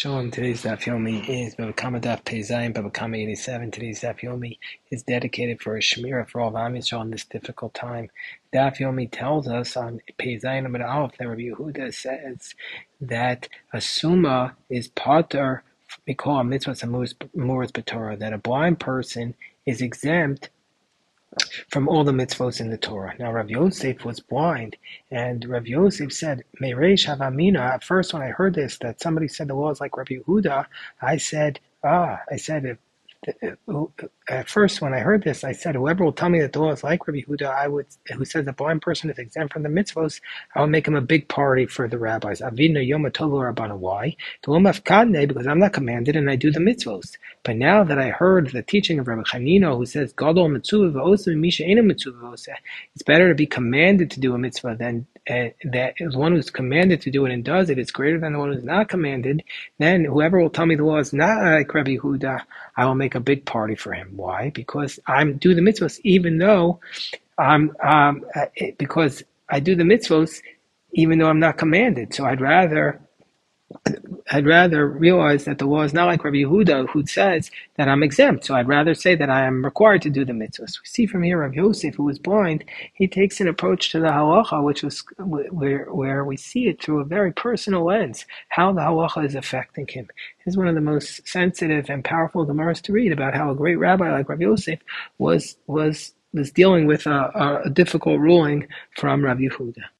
Shalom, today's Daf Yomi is Bava Kamma Daf Pezayim, Bava Kamma 87. Today's Daf Yomi is dedicated for a Shemira for all of Am in this difficult time. Daf Yomi tells us on Pezayim number Aleph that Rabbi Yehuda says that a Summa is Pater, a Mitzvah Samuris B'Torah, that a blind person is exempt from all the mitzvos in the Torah. Now, Rav Yosef was blind, and Rav Yosef said, Meiresh Havamina, at first when I heard this, that somebody said the law is like Rabbi Yehuda, I said, ah, I said, at first, when I heard this, I said, whoever will tell me that the law is like Rabbi Huda, I would, who says the blind person is exempt from the mitzvos, I will make him a big party for the rabbis. Avinu Yom Rabbana. Why? Because I'm not commanded and I do the mitzvos. But now that I heard the teaching of Rabbi Chanino, who says, Gadol mitzvah misha mitzvah it's better to be commanded to do a mitzvah than uh, that one who's commanded to do it and does it is greater than the one who's not commanded. Then whoever will tell me the law is not like Rabbi Huda, I will make a big party for him. Why? Because I'm do the mitzvahs even though I'm um, uh, because I do the mitzvahs even though I'm not commanded. So I'd rather I'd rather realize that the law is not like Rabbi Yehuda, who says that I'm exempt. So I'd rather say that I am required to do the mitzvahs. We see from here Rabbi Yosef, who was blind, he takes an approach to the halacha, which was where where we see it through a very personal lens, how the halacha is affecting him. It's one of the most sensitive and powerful gemaras to read about how a great rabbi like Rabbi Yosef was was was dealing with a, a difficult ruling from Rabbi Yehuda.